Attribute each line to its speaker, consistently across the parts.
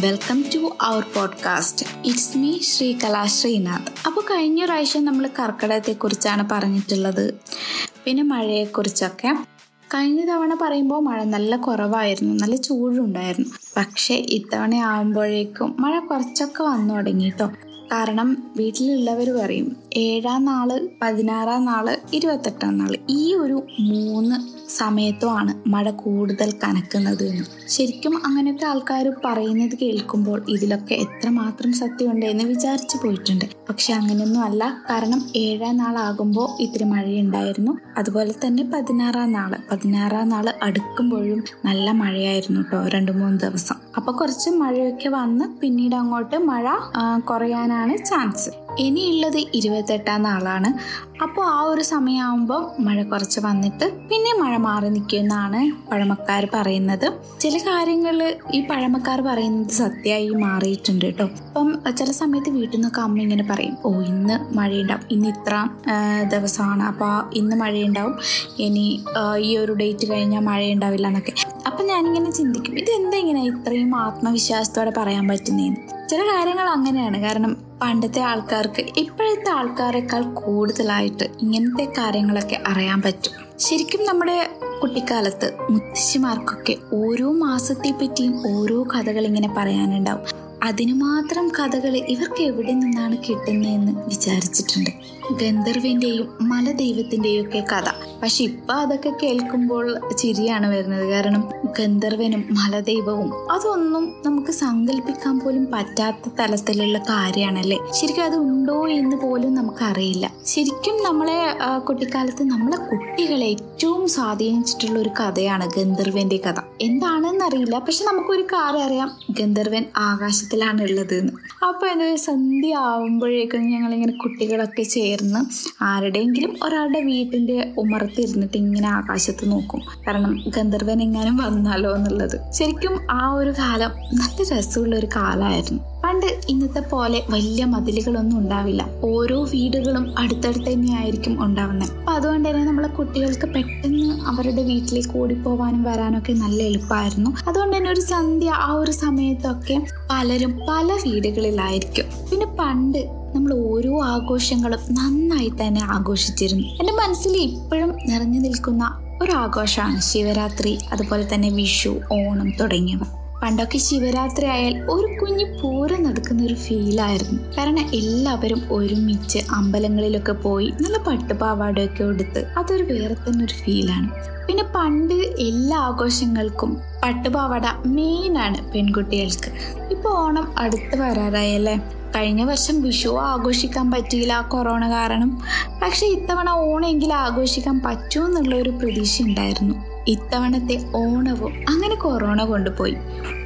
Speaker 1: Welcome to our podcast it's me Sreekala Sreenath. അപ്പോൾ കഴിഞ്ഞ പ്രാവശ്യം നമ്മൾ കർക്കിടകത്തെക്കുറിച്ചാണ് പറഞ്ഞിട്ടുള്ളത്. പിന്നെ മഴയെക്കുറിച്ചൊക്കെ. കഴിഞ്ഞ തവണ പറയുമ്പോൾ മഴ നല്ല കുറവായിരുന്നു. നല്ല ചൂടുണ്ടായിരുന്നു. പക്ഷേ ഇത്തവണ ആകുമ്പോഴേക്കും മഴ കുറച്ചൊക്കെ വന്നു തുടങ്ങി കേട്ടോ കാരണം വീട്ടിലുള്ളവർ പറയും ഏഴാം നാൾ പതിനാറാം നാൾ ഇരുപത്തെട്ടാം നാൾ ഈ ഒരു മൂന്ന് സമയത്തുമാണ് മഴ കൂടുതൽ കനക്കുന്നത് എന്ന്. ശരിക്കും അങ്ങനത്തെ ആൾക്കാർ പറയുന്നത് കേൾക്കുമ്പോൾ ഇതിലൊക്കെ എത്രമാത്രം സത്യമുണ്ട് എന്ന് വിചാരിച്ചു പോയിട്ടുണ്ട്. പക്ഷെ അങ്ങനെയൊന്നും അല്ല. കാരണം ഏഴാം നാളാകുമ്പോൾ ഇത്തിരി മഴയുണ്ടായിരുന്നു. അതുപോലെ തന്നെ പതിനാറാം നാൾ. പതിനാറാം നാൾ അടുക്കുമ്പോഴും നല്ല മഴയായിരുന്നു കേട്ടോ രണ്ട് മൂന്ന് ദിവസം. അപ്പൊ കുറച്ച് മഴയൊക്കെ വന്ന് പിന്നീട് അങ്ങോട്ട് മഴ കുറയാനാണ് ചാൻസ്. ഇനിയുള്ളത് ഇരുപത്തെട്ടാം നാളാണ്. അപ്പോൾ ആ ഒരു സമയമാകുമ്പോൾ മഴ കുറച്ച് വന്നിട്ട് പിന്നെ മഴ മാറി നിൽക്കുമെന്നാണ് പഴമക്കാർ പറയുന്നത്. ചില കാര്യങ്ങൾ ഈ പഴമക്കാർ പറയുന്നത് സത്യമായി മാറിയിട്ടുണ്ട് കേട്ടോ. അപ്പം ചില സമയത്ത് വീട്ടിൽ നിന്നൊക്കെ അമ്മ ഇങ്ങനെ പറയും ഓ ഇന്ന് മഴയുണ്ടാവും. ഇന്ന് ഇത്ര ദിവസമാണ്. അപ്പോൾ ഇന്ന് മഴയുണ്ടാവും. ഇനി ഈ ഒരു ഡേറ്റ് കഴിഞ്ഞാൽ മഴയുണ്ടാവില്ല എന്നൊക്കെ. അപ്പം ഞാനിങ്ങനെ ചിന്തിക്കും ഇതെന്താ ഇങ്ങനെ ഇത്രയും ആത്മവിശ്വാസത്തോടെ പറയാൻ പറ്റുന്നതെന്ന് ചില കാര്യങ്ങൾ അങ്ങനെയാണ്. കാരണം പണ്ടത്തെ ആൾക്കാർക്ക് ഇപ്പോഴത്തെ ആൾക്കാരെക്കാൾ കൂടുതലായിട്ട് ഇങ്ങനത്തെ കാര്യങ്ങളൊക്കെ അറിയാൻ പറ്റും. ശരിക്കും നമ്മുടെ കുട്ടിക്കാലത്ത് മുത്തശ്ശിമാർക്കൊക്കെ ഓരോ മാസത്തെ പറ്റിയും ഓരോ കഥകൾ ഇങ്ങനെ പറയാനുണ്ടാവും. അതിനു മാത്രം കഥകൾ ഇവർക്ക് എവിടെ നിന്നാണ് കിട്ടുന്നതെന്ന് വിചാരിച്ചിട്ടുണ്ട്. ഗന്ധർവിന്റെയും മലദൈവത്തിന്റെയും ഒക്കെ കഥ. പക്ഷെ ഇപ്പൊ അതൊക്കെ കേൾക്കുമ്പോൾ ചിരിയാണ് വരുന്നത്. കാരണം ഗന്ധർവനും മലദൈവവും അതൊന്നും നമുക്ക് സങ്കല്പിക്കാൻ പോലും പറ്റാത്ത തലത്തിലുള്ള കാര്യമാണല്ലേ ശരിക്കും അത് ഉണ്ടോ എന്ന് പോലും നമുക്കറിയില്ല. ശരിക്കും നമ്മളെ കുട്ടിക്കാലത്ത് നമ്മളെ കുട്ടികളെ ഏറ്റവും സ്വാധീനിച്ചിട്ടുള്ള ഒരു കഥയാണ് ഗന്ധർവന്റെ കഥ. എന്താണെന്ന് അറിയില്ല പക്ഷെ നമുക്കൊരു കാര്യം അറിയാം. ഗന്ധർവൻ ആകാശത്തിലാണ് ഉള്ളത് എന്ന് അപ്പൊ എന്താ സന്ധ്യ ആവുമ്പോഴേക്കും ഞങ്ങളിങ്ങനെ കുട്ടികളൊക്കെ ചേർന്ന് ആരുടെയെങ്കിലും ഒരാളുടെ വീട്ടിന്റെ ഉമർത്തിരുന്നിട്ട് ഇങ്ങനെ ആകാശത്ത് നോക്കും. കാരണം ഗന്ധർവൻ എങ്ങാനും വന്നാലോ എന്നുള്ളത്. ശരിക്കും ആ ഒരു കാലം നല്ല രസമുള്ള ഒരു കാലമായിരുന്നു. പണ്ട് ഇന്നത്തെ പോലെ വലിയ മതിലുകളൊന്നും ഉണ്ടാവില്ല. ഓരോ വീടുകളും അടുത്തടുത്ത് തന്നെയായിരിക്കും ഉണ്ടാവുന്നത് അപ്പൊ അതുകൊണ്ട് തന്നെ നമ്മളെ കുട്ടികൾക്ക് പെട്ടെന്ന് അവരുടെ വീട്ടിലേക്ക് ഓടിപ്പോവാനും വരാനൊക്കെ നല്ല എളുപ്പമായിരുന്നു. അതുകൊണ്ട് തന്നെ ഒരു സന്ധ്യ ആ ഒരു സമയത്തൊക്കെ പലരും പല വീടുകളിലായിരിക്കും. പിന്നെ പണ്ട് നമ്മൾ ഓരോ ആഘോഷങ്ങളും നന്നായി തന്നെ ആഘോഷിച്ചിരുന്നു. എന്റെ മനസ്സിൽ ഇപ്പോഴും നിറഞ്ഞു നിൽക്കുന്ന ഒരു ആഘോഷമാണ് ശിവരാത്രി അതുപോലെ തന്നെ വിഷു ഓണം തുടങ്ങിയവ. പണ്ടൊക്കെ ശിവരാത്രി ആയാൽ ഒരു കുഞ്ഞു പൂരം നടക്കുന്ന ഒരു ഫീലായിരുന്നു കാരണം എല്ലാവരും ഒരുമിച്ച് അമ്പലങ്ങളിലൊക്കെ പോയി നല്ല പട്ടുപാവാടയൊക്കെ എടുത്ത് അതൊരു വേറെ തന്നെ ഒരു ഫീലാണ് പിന്നെ പണ്ട് എല്ലാ ആഘോഷങ്ങൾക്കും പട്ടുപാവാട മെയിനാണ് പെൺകുട്ടികൾക്ക്. ഇപ്പോൾ ഓണം അടുത്ത് വരാറായല്ലേ കഴിഞ്ഞ വർഷം വിഷു ആഘോഷിക്കാൻ പറ്റിയില്ല കൊറോണ കാരണം. പക്ഷെ ഇത്തവണ ഓണമെങ്കിലും ആഘോഷിക്കാൻ പറ്റുമെന്നുള്ള ഒരു പ്രതീക്ഷ ഉണ്ടായിരുന്നു. ഇത്തവണത്തെ ഓണവും അങ്ങനെ കൊറോണ കൊണ്ടുപോയി.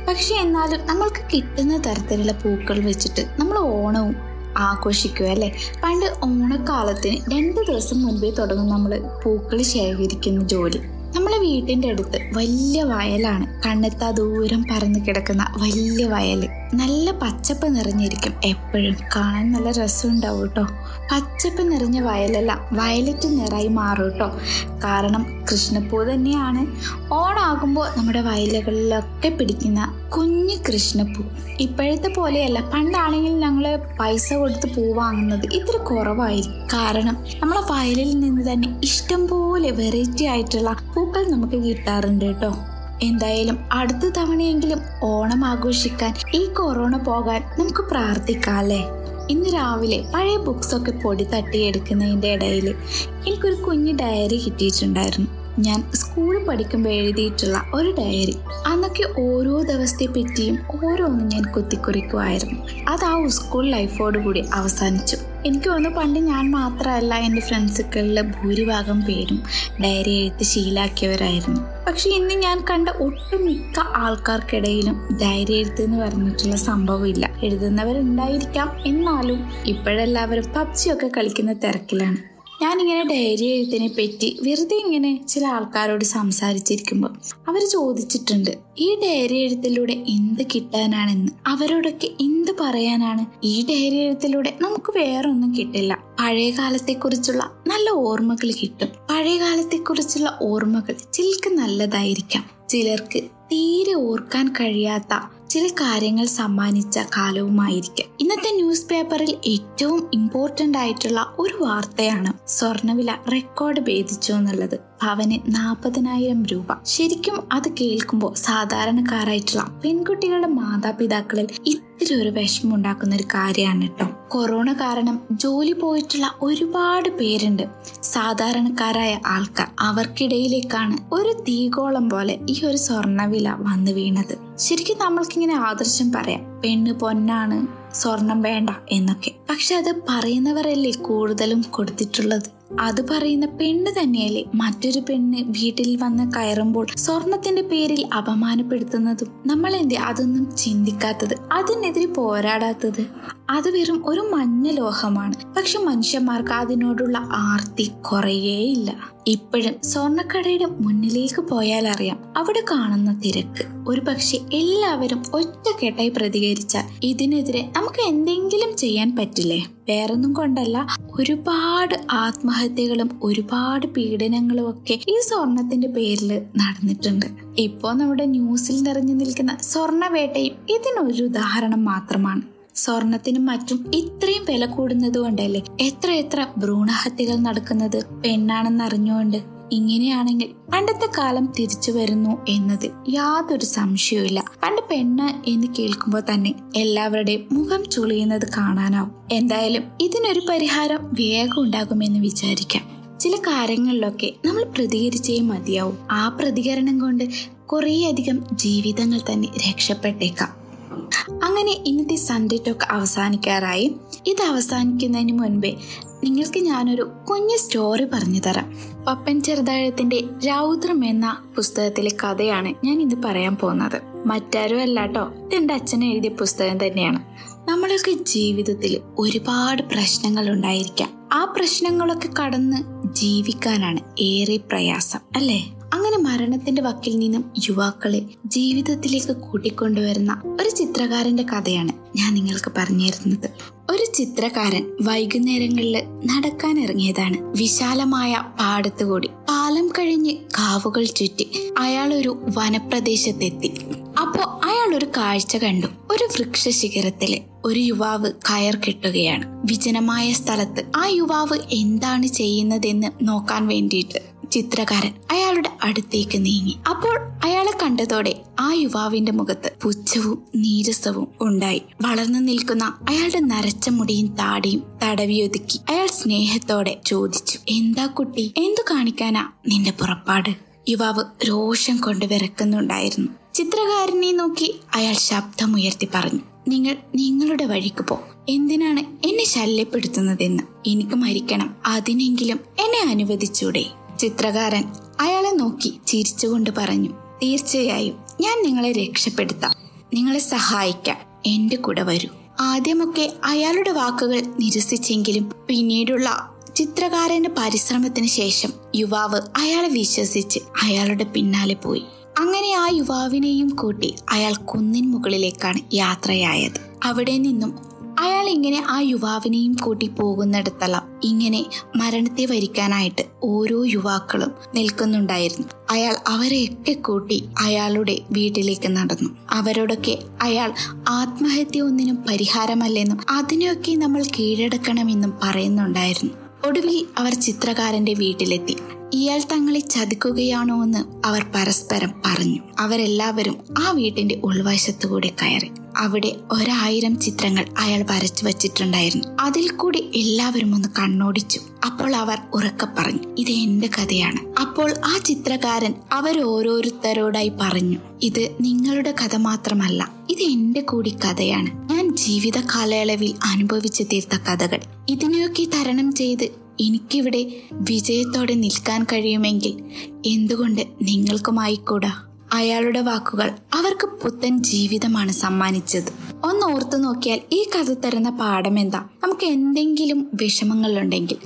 Speaker 1: പക്ഷെ എന്നാലും നമ്മൾക്ക് കിട്ടുന്ന തരത്തിലുള്ള പൂക്കൾ വെച്ചിട്ട് നമ്മൾ ഓണവും ആഘോഷിക്കുക അല്ലേ? പണ്ട് ഓണക്കാലത്തിന് രണ്ട് ദിവസം മുൻപേ തുടങ്ങും നമ്മൾ പൂക്കൾ ശേഖരിക്കുന്ന ജോലി. നമ്മളെ വീട്ടിന്റെ അടുത്ത് വലിയ വയലാണ്. കണ്ണെത്താ ദൂരം പരന്നു കിടക്കുന്ന വലിയ വയൽ നല്ല പച്ചപ്പ് നിറഞ്ഞിരിക്കും എപ്പോഴും. കാണാൻ നല്ല രസമുണ്ടാവും കേട്ടോ പച്ചപ്പ് നിറഞ്ഞ വയലല്ല വയലറ്റ് നിറായി മാറും കേട്ടോ കാരണം കൃഷ്ണപ്പൂ തന്നെയാണ്. ഓണാകുമ്പോൾ നമ്മുടെ വയലുകളിലൊക്കെ പിടിക്കുന്ന കുഞ്ഞ് കൃഷ്ണപ്പൂ. ഇപ്പോഴത്തെ പോലെയല്ല പണ്ടാണെങ്കിൽ ഞങ്ങൾ പൈസ കൊടുത്ത് പൂ വാങ്ങുന്നത് ഇത്ര കുറവായിരിക്കും. കാരണം നമ്മളെ വയലിൽ നിന്ന് തന്നെ ഇഷ്ടം പോലെ വെറൈറ്റി ആയിട്ടുള്ള പൂക്കൾ നമുക്ക് കിട്ടാറുണ്ട് കേട്ടോ എന്തായാലും അടുത്ത തവണയെങ്കിലും ഓണം ആഘോഷിക്കാൻ ഈ കൊറോണ പോകാൻ നമുക്ക് പ്രാർത്ഥിക്കാം അല്ലേ? ഇന്ന് രാവിലെ പഴയ ബുക്സൊക്കെ പൊടി തട്ടിയെടുക്കുന്നതിന്റെ ഇടയിൽ എനിക്കൊരു കുഞ്ഞു ഡയറി കിട്ടിയിട്ടുണ്ടായിരുന്നു. ഞാൻ സ്കൂളിൽ പഠിക്കുമ്പോൾ എഴുതിയിട്ടുള്ള ഒരു ഡയറി അന്നൊക്കെ ഓരോ ദിവസത്തെ പറ്റിയും ഓരോന്നും ഞാൻ കുത്തിക്കുറിക്കുമായിരുന്നു. അത് ആ സ്കൂൾ ലൈഫോടുകൂടി അവസാനിച്ചു. എനിക്ക് തോന്നുന്നു പണ്ട് ഞാൻ മാത്രമല്ല എന്റെ ഫ്രണ്ട്സുകളിലെ ഭൂരിഭാഗം പേരും ഡയറി എഴുത്ത് ശീലാക്കിയവരായിരുന്നു. പക്ഷെ ഇന്ന് ഞാൻ കണ്ട ഒട്ടുമിക്ക ആൾക്കാർക്കിടയിലും ഡയറി എഴുത്ത് എന്ന് പറഞ്ഞിട്ടുള്ള സംഭവമില്ല എഴുതുന്നവരുണ്ടായിരിക്കാം. എന്നാലും ഇപ്പോഴെല്ലാവരും പബ്ജിയൊക്കെ കളിക്കുന്ന തിരക്കിലാണ്. ഞാനിങ്ങനെ ഡയറി എഴുത്തിനെ പറ്റി വെറുതെ ഇങ്ങനെ ചില ആൾക്കാരോട് സംസാരിച്ചിരിക്കുമ്പോൾ അവർ ചോദിച്ചിട്ടുണ്ട് ഈ ഡയറി എഴുത്തിലൂടെ എന്ത് കിട്ടാനാണെന്ന്? അവരോടൊക്കെ എന്ത് പറയാനാണ്. ഈ ഡയറി എഴുത്തിലൂടെ നമുക്ക് വേറെ ഒന്നും കിട്ടില്ല. പഴയ കാലത്തെക്കുറിച്ചുള്ള നല്ല ഓർമ്മകൾ കിട്ടും. പഴയ കാലത്തെക്കുറിച്ചുള്ള ഓർമ്മകൾ ചിലക്ക് നല്ലതായിരിക്കാം. ചിലർക്ക് തീരെ ഓർക്കാൻ കഴിയാത്ത ചില കാര്യങ്ങൾ സമ്മാനിച്ച കാലവുമായിരിക്കും. ഇന്നത്തെ ന്യൂസ് പേപ്പറിൽ ഏറ്റവും ഇമ്പോർട്ടന്റ് ആയിട്ടുള്ള ഒരു വാർത്തയാണ് സ്വർണവില റെക്കോർഡ് ഭേദിച്ചു എന്നുള്ളത്. പവന് നാൽപ്പതിനായിരം രൂപ. ശരിക്കും അത് കേൾക്കുമ്പോൾ സാധാരണക്കാരായിട്ടുള്ള പെൺകുട്ടികളുടെ മാതാപിതാക്കളിൽ ഇത്തിരി ഒരു വിഷമം ഉണ്ടാക്കുന്ന ഒരു കാര്യമാണ് കേട്ടോ കൊറോണ കാരണം ജോലി പോയിട്ടുള്ള ഒരുപാട് പേരുണ്ട്. സാധാരണക്കാരായ ആൾക്കാർ അവർക്കിടയിലേക്കാണ് ഒരു തീകോളം പോലെ ഈ ഒരു സ്വർണവില വന്നു വീണത്. ശരിക്കും നമ്മൾക്കിങ്ങനെ ആദർശം പറയാം പെണ്ണ് പൊന്നാണ് സ്വർണം വേണ്ട എന്നൊക്കെ. പക്ഷെ അത് പറയുന്നവരല്ലേ കൂടുതലും കൊടുത്തിട്ടുള്ളത്? അത് പറയുന്ന പെണ്ണ് തന്നെയല്ലേ? മറ്റൊരു പെണ്ണ് വീട്ടിൽ വന്ന് കയറുമ്പോൾ സ്വർണത്തിന്റെ പേരിൽ അപമാനപ്പെടുത്തുന്നതും നമ്മൾ എന്തേ അതൊന്നും ചിന്തിക്കാത്തത്? അതിനെതിരെ പോരാടാത്തത്? അത് വെറും ഒരു മഞ്ഞ ലോഹമാണ്. പക്ഷെ മനുഷ്യന്മാർക്ക് അതിനോടുള്ള ആർത്തി കുറയേയില്ല. ഇപ്പോഴും സ്വർണക്കടയുടെ മുന്നിലേക്ക് പോയാൽ അറിയാം അവിടെ കാണുന്ന തിരക്ക്. ഒരു പക്ഷെ എല്ലാവരും ഒറ്റക്കെട്ടായി പ്രതികരിച്ചാൽ ഇതിനെതിരെ നമുക്ക് എന്തെങ്കിലും ചെയ്യാൻ പറ്റില്ലേ? വേറൊന്നും കൊണ്ടല്ല ഒരുപാട് ആത്മഹത്യകളും ഒരുപാട് പീഡനങ്ങളും ഒക്കെ ഈ സ്വർണത്തിന്റെ പേരിൽ നടന്നിട്ടുണ്ട്. ഇപ്പോ നമ്മുടെ ന്യൂസിൽ നിറഞ്ഞു നിൽക്കുന്ന സ്വർണവേട്ടയും ഇതിനൊരു ഉദാഹരണം മാത്രമാണ്. സ്വർണത്തിനും മറ്റും ഇത്രയും വില കൂടുന്നത് കൊണ്ടല്ലേ? എത്ര എത്ര ഭ്രൂണഹത്യകൾ നടക്കുന്നത്? പെണ്ണാണെന്ന് അറിഞ്ഞുകൊണ്ട് ഇങ്ങനെയാണെങ്കിൽ പണ്ടത്തെ കാലം തിരിച്ചു വരുന്നു എന്നത് യാതൊരു സംശയവുമില്ല പണ്ട് പെണ്ണ് എന്ന് കേൾക്കുമ്പോൾ തന്നെ എല്ലാവരുടെയും മുഖം ചുളിയുന്നത് കാണാനാവും. എന്തായാലും ഇതിനൊരു പരിഹാരം വേഗം ഉണ്ടാകുമെന്ന് വിചാരിക്കാം. ചില കാര്യങ്ങളിലൊക്കെ നമ്മൾ പ്രതികരിച്ചേ മതിയാവും. ആ പ്രതികരണം കൊണ്ട് കുറേയധികം ജീവിതങ്ങൾ തന്നെ രക്ഷപ്പെട്ടേക്കാം. അങ്ങനെ ഇന്നത്തെ സൺഡേ ടോക്ക് അവസാനിക്കാറായി. ഇത് അവസാനിക്കുന്നതിന് മുൻപേ നിങ്ങൾക്ക് ഞാനൊരു കുഞ്ഞു സ്റ്റോറി പറഞ്ഞു തരാം. പപ്പൻ ചെറുതാഴത്തിന്റെ രൗദ്രം എന്ന പുസ്തകത്തിലെ കഥയാണ് ഞാൻ ഇത് പറയാൻ പോകുന്നത്. മറ്റാരും അല്ലാട്ടോ ഇത് എന്റെ അച്ഛൻ എഴുതിയ പുസ്തകം തന്നെയാണ്. നമ്മളൊക്കെ ജീവിതത്തിൽ ഒരുപാട് പ്രശ്നങ്ങൾ ഉണ്ടായിരിക്കാം. ആ പ്രശ്നങ്ങളൊക്കെ കടന്ന് ജീവിക്കാനാണ് ഏറെ പ്രയാസം അല്ലേ? അങ്ങനെ മരണത്തിന്റെ വക്കിൽ നിന്നും യുവാക്കളെ ജീവിതത്തിലേക്ക് കൂട്ടിക്കൊണ്ടുവരുന്ന ഒരു ചിത്രകാരന്റെ കഥയാണ് ഞാൻ നിങ്ങൾക്ക് പറഞ്ഞു തരുന്നത്. ഒരു ചിത്രകാരൻ വൈകുന്നേരങ്ങളിൽ നടക്കാൻ ഇറങ്ങിയതാണ്. വിശാലമായ പാടത്തുകൂടി പാലം കഴിഞ്ഞ് കാവുകൾ ചുറ്റി അയാൾ ഒരു വനപ്രദേശത്തെത്തി. അപ്പോ ഒരു കാഴ്ച കണ്ടു. ഒരു വൃക്ഷ ശിഖരത്തിൽ ഒരു യുവാവ് കയർ കെട്ടുകയാണ്. വിജനമായ സ്ഥലത്ത് ആ യുവാവ് എന്താണ് ചെയ്യുന്നതെന്ന് നോക്കാൻ വേണ്ടിയിട്ട് ചിത്രകാരൻ അയാളുടെ അടുത്തേക്ക് നീങ്ങി. അപ്പോൾ അയാളെ കണ്ടതോടെ ആ യുവാവിന്റെ മുഖത്ത് പുച്ഛവും നീരസവും ഉണ്ടായി. വളർന്നു നിൽക്കുന്ന അയാളുടെ നരച്ച മുടിയും താടിയും തടവിയൊതുക്കി അയാൾ സ്നേഹത്തോടെ ചോദിച്ചു എന്താ കുട്ടി? എന്തു കാണിക്കാനാ നിന്റെ പുറപ്പാട്? യുവാവ് രോഷം കൊണ്ട് വിറക്കുന്നുണ്ടായിരുന്നു. ചിത്രകാരനെ നോക്കി അയാൾ ശബ്ദമുയർത്തി പറഞ്ഞു നിങ്ങൾ നിങ്ങളുടെ വഴിക്ക് പോ. എന്തിനാണ് എന്നെ ശല്യപ്പെടുത്തുന്നതെന്ന്? എനിക്ക് മരിക്കണം. അതിനെങ്കിലും എന്നെ അനുവദിച്ചൂടെ. ചിത്രകാരൻ അയാളെ നോക്കി ചിരിച്ചുകൊണ്ട് പറഞ്ഞു തീർച്ചയായും ഞാൻ നിങ്ങളെ രക്ഷപ്പെടുത്താം. നിങ്ങളെ സഹായിക്കാം. എന്റെ കൂടെ വരൂ. ആദ്യമൊക്കെ അയാളുടെ വാക്കുകൾ നിരസിച്ചെങ്കിലും പിന്നീടുള്ള ചിത്രകാരന്റെ പരിശ്രമത്തിന് ശേഷം യുവാവ് അയാളെ വിശ്വസിച്ച് അയാളുടെ പിന്നാലെ പോയി. അങ്ങനെ ആ യുവാവിനെയും കൂട്ടി അയാൾ കുന്നിൻ മുകളിലേക്കാണ് യാത്രയായത്. അവിടെ നിന്നും അയാൾ ഇങ്ങനെ ആ യുവാവിനെയും കൂട്ടി പോകുന്നിടത്തെല്ലാം ഇങ്ങനെ മരണത്തെ വരിക്കാനായിട്ട് ഓരോ യുവാക്കളും നിൽക്കുന്നുണ്ടായിരുന്നു. അയാൾ അവരെയൊക്കെ കൂട്ടി അയാളുടെ വീട്ടിലേക്ക് നടന്നു. അവരോടൊക്കെ അയാൾ ആത്മഹത്യ ഒന്നിനും പരിഹാരമല്ലെന്നും അതിനെയൊക്കെ നമ്മൾ കീഴടക്കണമെന്നും പറയുന്നുണ്ടായിരുന്നു. ഒടുവിൽ അവർ ചിത്രകാരന്റെ വീട്ടിലെത്തി. ഇയാൾ തങ്ങളെ ചതിക്കുകയാണോ എന്ന് അവർ പരസ്പരം പറഞ്ഞു അവരെല്ലാവരും ആ വീട്ടിന്റെ ഉൾവശത്തുകൂടെ കയറി. അവിടെ ഒരായിരം ചിത്രങ്ങൾ അയാൾ വരച്ചു വച്ചിട്ടുണ്ടായിരുന്നു. അതിൽ കൂടി എല്ലാവരും ഒന്ന് കണ്ണോടിച്ചു. അപ്പോൾ അവർ ഉറക്കെ പറഞ്ഞു ഇത് എന്റെ കഥയാണ്. അപ്പോൾ ആ ചിത്രകാരൻ അവരോരോരുത്തരോടായി പറഞ്ഞു ഇത് നിങ്ങളുടെ കഥ മാത്രമല്ല ഇത് എന്റെ കൂടി കഥയാണ്. ജീവിത കാലയളവിൽ അനുഭവിച്ചു തീർത്ത കഥകൾ. ഇതിനെയൊക്കെ തരണം ചെയ്ത് എനിക്കിവിടെ വിജയത്തോടെ നിൽക്കാൻ കഴിയുമെങ്കിൽ എന്തുകൊണ്ട് നിങ്ങൾക്കുമായിക്കൂടാ? അയാളുടെ വാക്കുകൾ അവർക്ക് പുത്തൻ ജീവിതമാണ് സമ്മാനിച്ചത്. ഒന്ന് ഓർത്തു നോക്കിയാൽ ഈ കഥ തരുന്ന പാഠം എന്താ? നമുക്ക് എന്തെങ്കിലും വിഷമങ്ങളുണ്ടെങ്കിൽ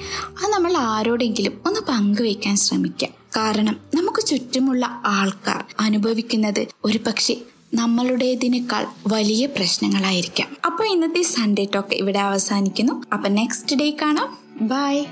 Speaker 1: അത് നമ്മൾ ആരോടെങ്കിലും ഒന്ന് പങ്കുവയ്ക്കാൻ ശ്രമിക്കാം. കാരണം നമുക്ക് ചുറ്റുമുള്ള ആൾക്കാർ അനുഭവിക്കുന്നത് ഒരു പക്ഷേ നമ്മളുടേതിനേക്കാൾ വലിയ പ്രശ്നങ്ങളായിരിക്കാം. അപ്പോൾ ഇന്നത്തെ സൺഡേ ടോക്ക് ഇവിടെ അവസാനിക്കുന്നു. അപ്പൊ നെക്സ്റ്റ് ഡേ കാണാം. ബൈ